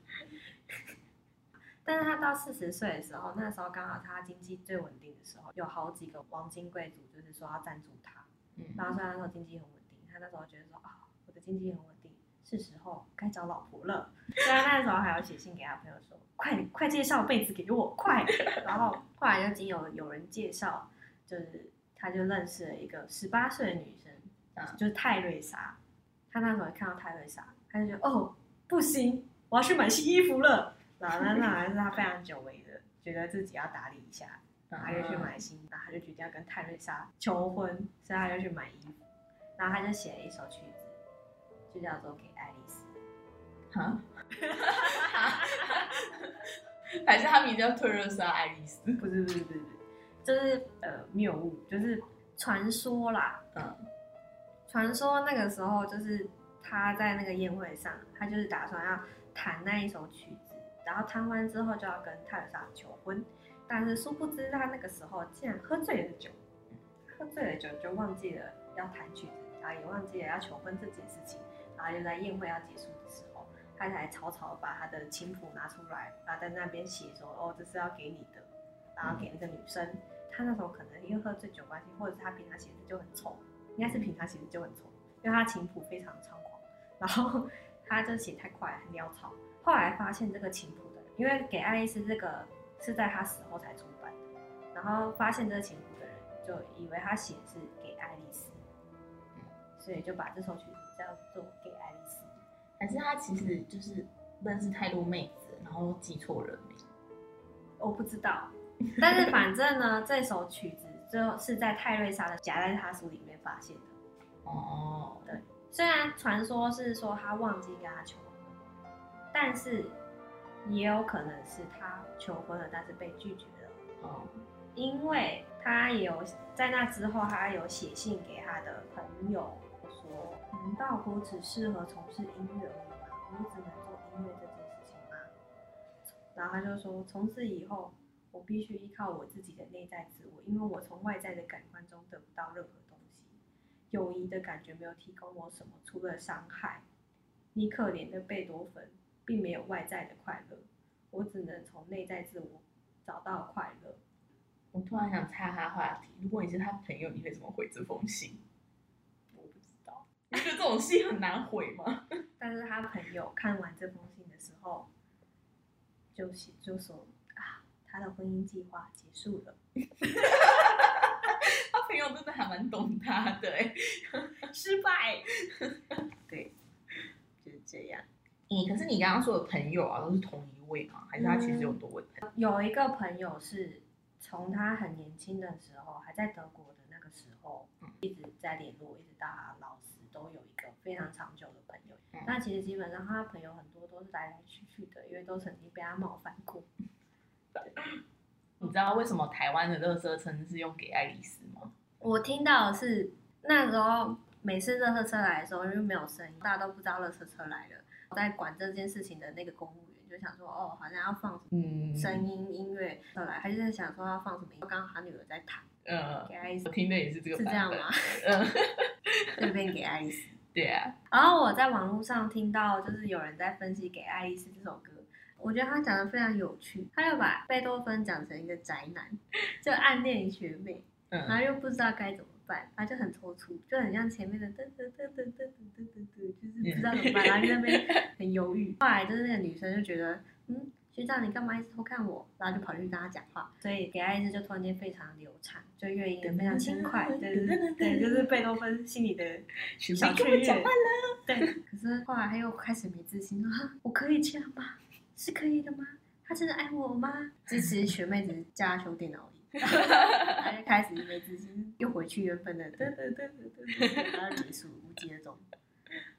但是他到四十岁的时候，那时候刚好他经济最稳定的时候，有好几个王金贵族就是说要赞助他。嗯然后虽然那时候经济很稳定，他那时候觉得说啊，我的经济很稳定，是时候该找老婆了。所以他那时候还要写信给他朋友说，快快介绍被子给我，快！然后后来就经有有人介绍，就是他就认识了一个十八岁的女生，嗯就是泰瑞莎。他那时候看到泰瑞莎，他就觉得哦，不行，我要去买新衣服了。然后那那还是他非常久违的，觉得自己要打理一下，然后他就去买新，然后他就决定要跟泰瑞莎求婚，所以他就去买衣服，然后他就写了一首曲子，就叫做《给爱丽丝》。哈，还是他名叫特瑞莎爱丽丝？不是不是不是不是，就是呃谬误，就是传说啦。嗯传说那个时候就是他在那个宴会上，他就是打算要弹那一首曲子，然后弹完之后就要跟泰尔莎求婚，但是殊不知他那个时候竟然喝醉了酒，喝醉了酒就忘记了要弹曲子，然后也忘记了要求婚这件事情，然后就在宴会要结束的时候，他才草草把他的琴谱拿出来，然后在那边写说哦这是要给你的，然后给那个女生，他那时候可能因为喝醉酒关系，或者是他平常写字就很丑。应该是平常写字就很丑，因为他琴谱非常猖狂，然后 他就写太快，很潦草。后来发现这个琴谱的人，因为给爱丽丝这个是在他死后才出版的，然后发现这个琴谱的人就以为他写的是给爱丽丝，所以就把这首曲子叫做给爱丽丝。还是他其实就是认识太多妹子，然后记错人名？我不知道，但是反正呢，这首曲子最后是在泰瑞莎的夹在他书里面发现的。哦，虽然传说是说他忘记跟他求婚，但是也有可能是他求婚了，但是被拒绝了，哦，因为他也有在那之后，他有写信给他的朋友说：“难道我只适合从事音乐而已吗？我只能做音乐这件事情吗？”然后他就说：“从此以后，我必须依靠我自己的内在自我，因为我从外在的感官中得不到任何。友谊的感觉没有提供我什么，除了伤害。你可怜的贝多芬，并没有外在的快乐，我只能从内在自我找到快乐。我突然想岔他话题，如果你是他朋友，你会怎么回这封信？我不知道，你觉得这种信很难回吗？但是他朋友看完这封信的时候，就写就说啊，他的婚姻计划结束了，他 朋友真的还蛮懂他的哎。失败。对，就是这样。你可是你刚刚说的朋友啊，都是同一位吗？还是他其实有多位朋友？有一个朋友是从他很年轻的时候，还在德国的那个时候，嗯一直在联络，一直到他老死都有一个非常长久的朋友。嗯那其实基本上他朋友很多都是来来去去的，因为都曾经被他冒犯过。你知道为什么台湾的垃圾称是用给爱丽丝吗？我听到的是那时候每次热车车来的时候，因为没有声音，大家都不知道热车车来了。在管这件事情的那个公务员就想说，哦，好像要放什么嗯声音音乐出来，他就在想说要放什么音乐。刚好他女儿在弹，嗯，给爱丽丝我听的也是这个是这样吗？嗯，这边给爱丽丝。对啊，然后我在网络上听到，就是有人在分析《给爱丽丝》这首歌，我觉得他讲的非常有趣。他要把贝多芬讲成一个宅男，就暗恋学妹，然嗯，后又不知道该怎么办，他就很踌躇，就很像前面的噔噔噔噔噔噔噔噔噔，就是不知道怎么办，然后就在那边很犹豫。后来就是那个女生就觉得，嗯，学长你干嘛一直偷看我？然后就跑去跟他讲话，所以给爱丽丝就突然间非常流畅，就乐音也非常轻快，对对对对，就是贝多芬心里的 学小雀跃。讲话了，对，可是后来他又开始没自信，了，我可以这样吗？是可以的吗？他真的爱我吗？支持学妹只是叫他修电脑 他就开始没自信，又回去原本的对对对对对对，然后结束无疾而终。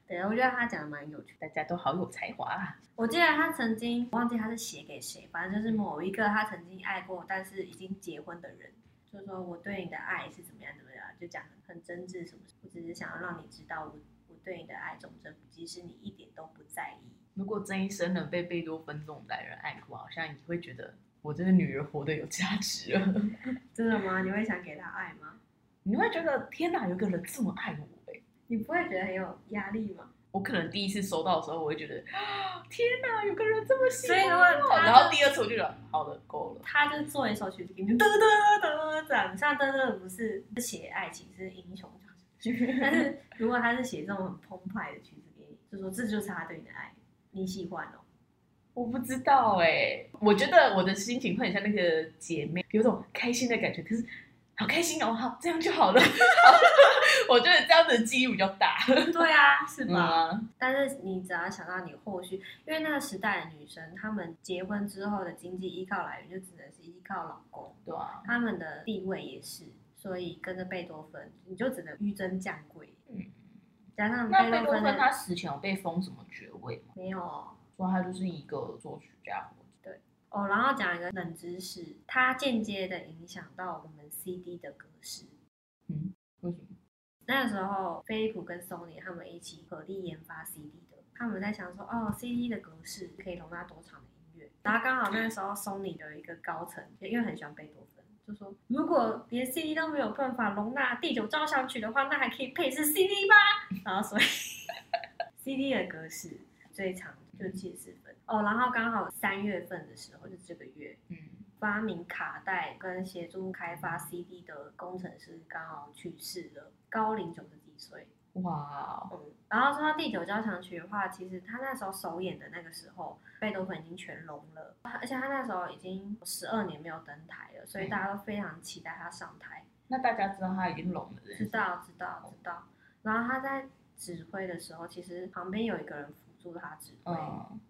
对，我觉得他讲的蛮有趣的。大家都好有才华啊。我记得他曾经忘记他是写给谁，反正就是某一个他曾经爱过，但是已经结婚的人，就说我对你的爱是怎么样怎么样，就讲很真挚什么。我只是想要让你知道我我对你的爱忠贞不即使你一点都不在意。如果这一生能被贝多芬这种男人爱过，好像你会觉得我这个女人活得有价值了。真的吗？你会想给他爱吗？你会觉得天哪，有个人这么爱我哎！你不会觉得很有压力吗？我可能第一次收到的时候，我会觉得啊天哪，有个人这么喜欢我。然后第二次我就觉得好的够了。他就做一首曲子给你，嘚嘚嘚这样，像嘚嘚不是写爱情是英雄但是如果他是写这种很澎湃的曲子给你，就说这就是他对你的爱，你喜欢哦。我不知道哎、我觉得我的心情会很像那个姐妹，有种开心的感觉，可是好开心哦，好这样就好了。我觉得这样的记忆比较大，对啊，是嗯吧？啊，但是你只要想到你后续，因为那个时代的女生，她们结婚之后的经济依靠来源就只能是依靠老公，对啊，他们的地位也是，所以跟着贝多芬，你就只能纡尊降贵。嗯，加上那贝多芬的多芬他死前有被封什么爵位吗？没有哦，说他就是一个作曲家对。哦，然后讲一个冷知识，它间接的影响到我们 CD 的格式。嗯，为什么？那时候，飞利浦跟 Sony 他们一起合力研发 CD 的，他们在想说，哦，CD 的格式可以容纳多长的音乐。然后刚好那时候 Sony 的一个高层，因为很喜欢贝多芬，就说如果连 CD 都没有办法容纳第九交响曲的话，那还可以配置 CD 吧？然后所以 CD 的格式最长就七十四分哦。然后刚好三月份的时候，就这个月，嗯，发明卡带跟协助开发 CD 的工程师刚好去世了，高龄九十几岁。哇，嗯，然后说到第九交响曲的话，其实他那时候首演的那个时候，贝多芬已经全聋了，而且他那时候已经十二年没有登台了，所以大家都非常期待他上台。那大家知道他已经聋了知道，知道，知道。然后他在指挥的时候，其实旁边有一个人辅助他指挥。嗯，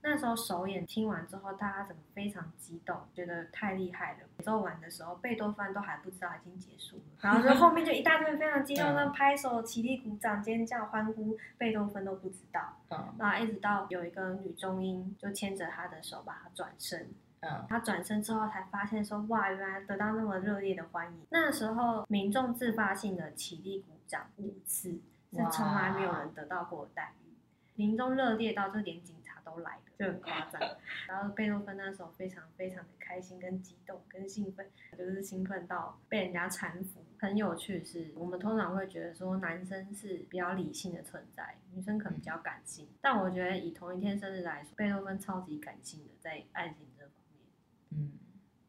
那时候首演听完之后，大家整个非常激动，觉得太厉害了。演奏完的时候，贝多芬都还不知道已经结束了，然后就后面就一大堆非常激动的拍手、起立、鼓掌、尖叫、欢呼，贝多芬都不知道。嗯然后一直到有一个女中音就牵着他的手，把他转身。嗯，他转身之后才发现说，哇，原来得到那么热烈的欢迎。那时候民众自发性的起立鼓掌五次，是从来没有人得到过的待遇。民众热烈到就连警察都来了，就很夸张。然后贝多芬那时候非常非常的开心、跟激动、跟兴奋，就是兴奋到被人家搀扶。很有趣是，我们通常会觉得说男生是比较理性的存在，女生可能比较感性。但我觉得以同一天生日来说，贝多芬超级感性的在爱情这方面。嗯，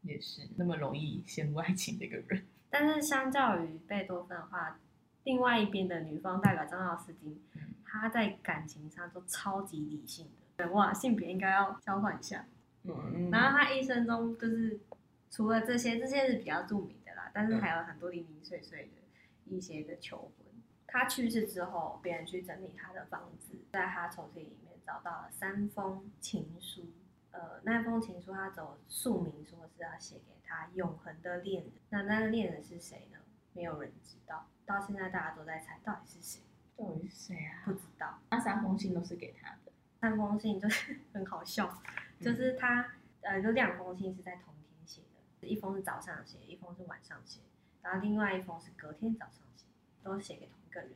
也是那么容易陷入爱情的一个人。但是相较于贝多芬的话，另外一边的女方代表张奥斯汀，嗯她在感情上都超级理性的。对哇，性别应该要交换一下。嗯然后他一生中就是除了这些，这些是比较著名的啦，但是还有很多零零碎碎的一些的求婚。他去世之后，别人去整理他的房子，在他抽屉里面找到了三封情书。呃，那封情书他走署名说是要写给他永恒的恋人。那那个恋人是谁呢？没有人知道，到现在大家都在猜到底是谁，到底是谁啊不？知道。那三封信都是给他的。三封信就是很好笑，就是他呃有两封信是在同一天写的，一封是早上写，一封是晚上写，然后另外一封是隔天早上写，都写给同一个人。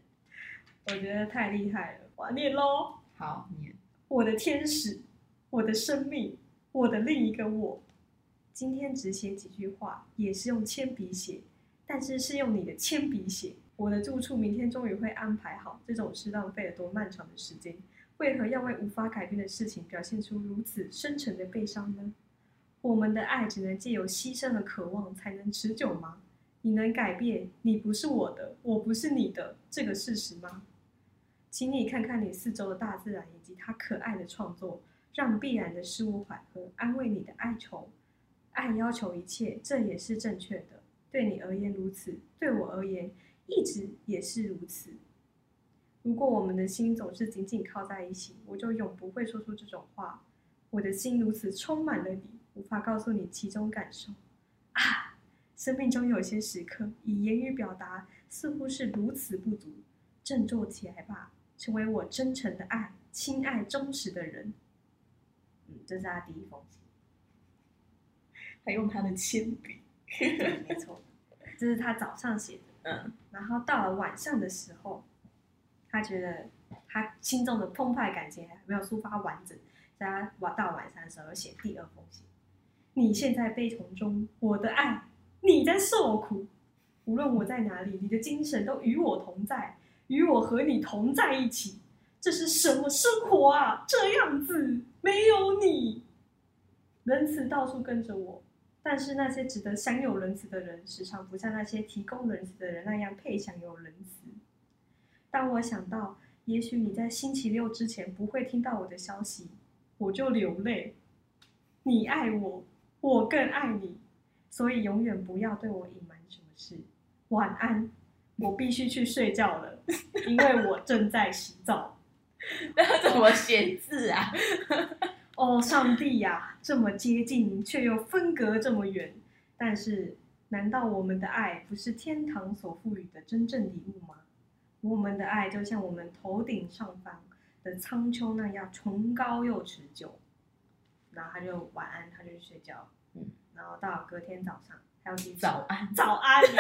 我觉得太厉害了，我念喽。好，念。我的天使，我的生命，我的另一个我。今天只写几句话，也是用铅笔写，但是是用你的铅笔写。我的住处明天终于会安排好，这种事浪费了多漫长的时间？为何要为无法改变的事情表现出如此深沉的悲伤呢？我们的爱只能借由牺牲和渴望才能持久吗？你能改变你不是我的，我不是你的这个事实吗？请你看看你四周的大自然以及它可爱的创作，让必然的事物缓和，安慰你的哀愁。爱要求一切，这也是正确的。对你而言如此，对我而言一直也是如此。如果我们的心总是紧紧靠在一起，我就永不会说出这种话。我的心如此充满了你，无法告诉你其中感受。啊，生命中有些时刻，以言语表达似乎是如此不足。振作起来吧，成为我真诚的爱、亲爱、忠实的人。嗯，这是他第一封信。他用他的铅笔。对，没错，这是他早上写的。嗯然后到了晚上的时候，他觉得他心中的澎湃感情还没有抒发完整，在他晚到晚上的时候写第二封信。你现在悲从中，我的爱，你在受苦。无论我在哪里，你的精神都与我同在，与我和你同在一起。这是什么生活啊？这样子没有你，仁慈到处跟着我。但是那些值得享有仁慈的人，时常不像那些提供仁慈的人那样配享有仁慈。当我想到，也许你在星期六之前不会听到我的消息，我就流泪。你爱我，我更爱你，所以永远不要对我隐瞒什么事。晚安，我必须去睡觉了，因为我正在洗澡。那怎么写字啊？哦，上帝呀，这么接近，却又分隔这么远。但是，难道我们的爱不是天堂所赋予的真正礼物吗？我们的爱就像我们头顶上方的苍穹那样崇高又持久。然后他就晚安，他就去睡觉。嗯，然后到隔天早上，还有几早安，早安，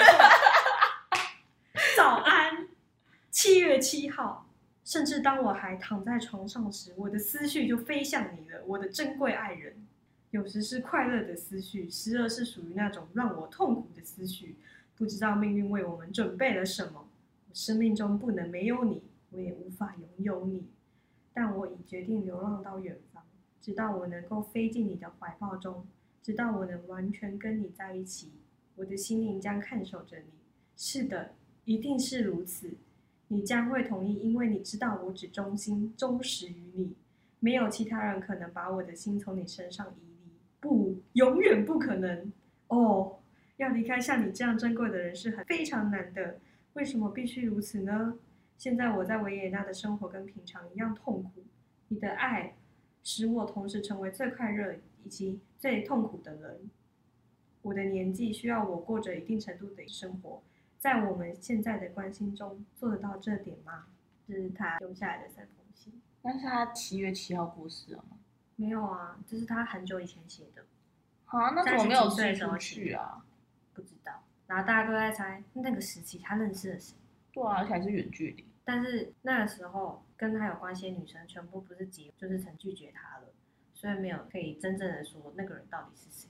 早安，七月七号。甚至当我还躺在床上时，我的思绪就飞向你了，我的珍贵爱人。有时是快乐的思绪，时而是属于那种让我痛苦的思绪。不知道命运为我们准备了什么。我生命中不能没有你，我也无法拥有你。但我已决定流浪到远方，直到我能够飞进你的怀抱中，直到我能完全跟你在一起。我的心灵将看守着你。是的，一定是如此。你将会同意，因为你知道我只忠心忠实于你，没有其他人可能把我的心从你身上移离，不，永远不可能。哦，要离开像你这样珍贵的人是很非常难的。为什么必须如此呢？现在我在维也纳的生活跟平常一样痛苦。你的爱使我同时成为最快乐以及最痛苦的人。我的年纪需要我过着一定程度的生活。在我们现在的关心中做得到这点吗？这是他留下来的三封信。但是他七月七号过世了吗？没有啊，这是他很久以前写的，啊，那怎么没有寄出去啊？不知道。然后大家都在猜那个时期他认识了谁，对啊，而且还是远距离。但是那个时候跟他有关系的女生全部不是结，就是曾拒绝他了，所以没有可以真正的说那个人到底是谁。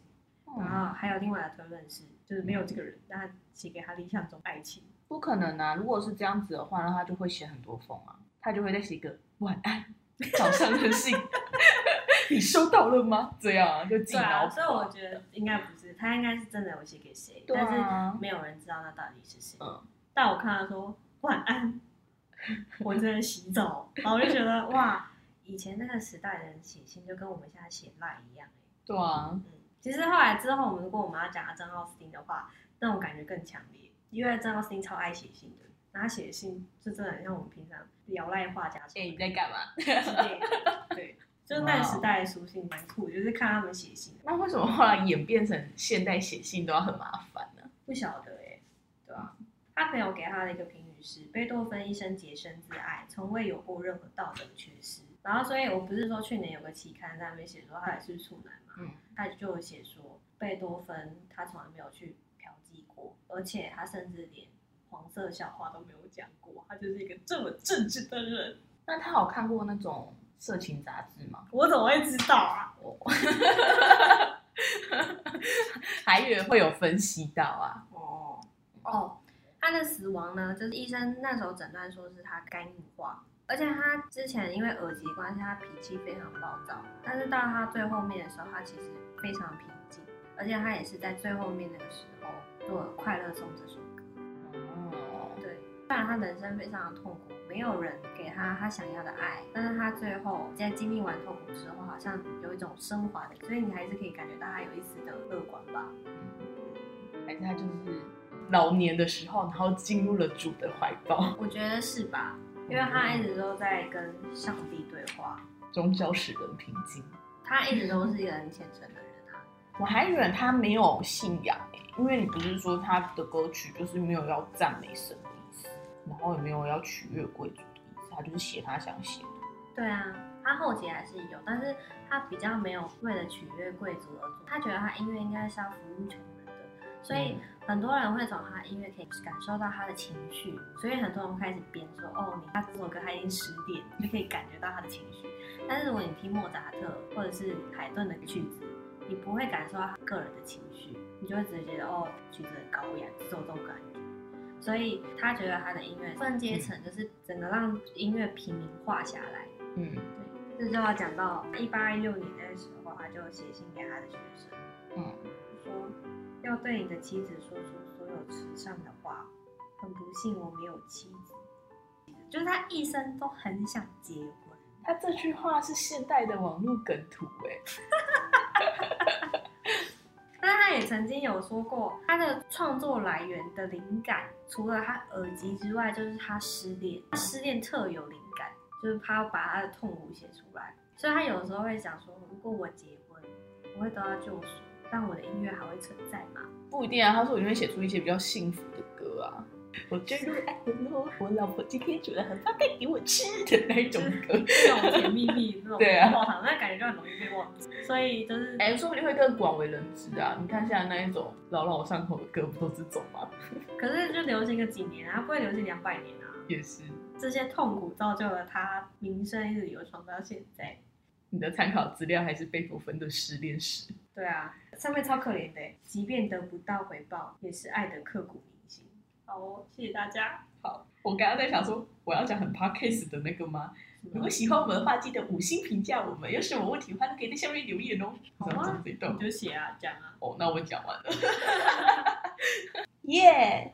然嗯，后还有另外的推论是，就是没有这个人，但他写给他理想中爱情。不可能啊！如果是这样子的话，那他就会写很多封啊，他就会再写一个晚安早上的信，你收到了吗？这样啊就寄对啊，所以我觉得应该不是，他应该是真的有写给谁，对但啊是没有人知道那到底是谁。嗯，但我看他说晚安，我正在洗澡，然后我就觉得哇，以前那个时代的人写信就跟我们现在写赖一样、欸、对啊，嗯，其实后来之后，我们如果我们要讲珍奥斯汀的话，那种感觉更强烈，因为珍奥斯汀超爱写信的，然后他写的信就真的很像我们平常聊赖话家说哎、你在干嘛？对，就是那个时代的书信蛮酷，就是看他们写信，那为什么后来演变成现代写信都要很麻烦呢？不晓得哎、对啊、他朋友给他的一个评语是：贝多芬一生洁身自爱，从未有过任何道德缺失。然后，所以我不是说去年有个期刊在那边写说他也是处男嘛，嗯，他就有写说贝多芬他从来没有去嫖妓过，而且他甚至连黄色笑话都没有讲过，他就是一个这么正直的人。那他有看过那种色情杂志吗？我怎么会知道啊？我，还以为会有分析到啊。哦哦，他的死亡呢，就是医生那时候诊断说是他肝硬化，而且他之前因为耳疾关系，他脾气非常暴躁，但是到他最后面的时候，他其实非常平静，而且他也是在最后面那个时候做了《快乐颂》这首歌。哦，对，虽然他人生非常的痛苦，没有人给他他想要的爱，但是他最后在经历完痛苦之后，好像有一种升华的，所以你还是可以感觉到他有一丝的乐观吧。还是他就是老年的时候，然后进入了主的怀抱，我觉得是吧？因为他一直都在跟上帝对话，宗教使人平静。他一直都是一个很虔诚的人啊。我还以为他没有信仰诶、因为你不是说他的歌曲就是没有要赞美神的意思，然后也没有要取悦贵族的意思，他就是写他想写的。对啊，他后期还是有，但是他比较没有为了取悦贵族而做，他觉得他音乐应该是要服务穷人的，所以很多人会从他的音乐可以感受到他的情绪，所以很多人开始编说，哦，你他这首歌他已经失恋，你就可以感觉到他的情绪。但是如果你听莫扎特或者是海顿的曲子，你不会感受到他个人的情绪，你就会只是觉得哦，曲子很高雅，这种感觉。所以他觉得他的音乐分阶层就是整个让音乐平民化下来。嗯，对，这就要讲到一八一六年那时候，他就写信给他的学生，嗯，说要对你的妻子说出所有慈善的话。很不幸，我没有妻子，就是他一生都很想结婚。他这句话是现代的网络梗图哎。但是他也曾经有说过，他的创作来源的灵感，除了他耳机之外，就是他失恋，他失恋特有灵感，就是他要把他的痛苦写出来。所以他有时候会想说，如果我结婚，我会得到救赎，但我的音乐还会存在吗？不一定啊，他说我就会写出一些比较幸福的歌啊。我坠入爱河喽，我老婆今天煮了很多给我吃的那种歌，那种甜蜜蜜那种 对啊那感觉就很容易被忘记。所以就是，哎、说不定会更广为人知啊。你看现在那一种朗朗上口的歌，不都是这种吗？可是就流行个几年啊，不会流行两百年啊。也是，这些痛苦造就了他名声一直流传到现在。你的参考资料还是贝多芬的失恋史。对啊，上面超可怜的，即便得不到回报，也是爱的刻骨铭心。好哦，谢谢大家。好，我刚刚在想说，我要讲很 podcast 的那个吗？如果喜欢我们的话，记得五星评价我们。有什么问题的话，都可以在下面留言哦。好啊这样子这一段你就写啊，讲啊。哦，那我讲完了。耶、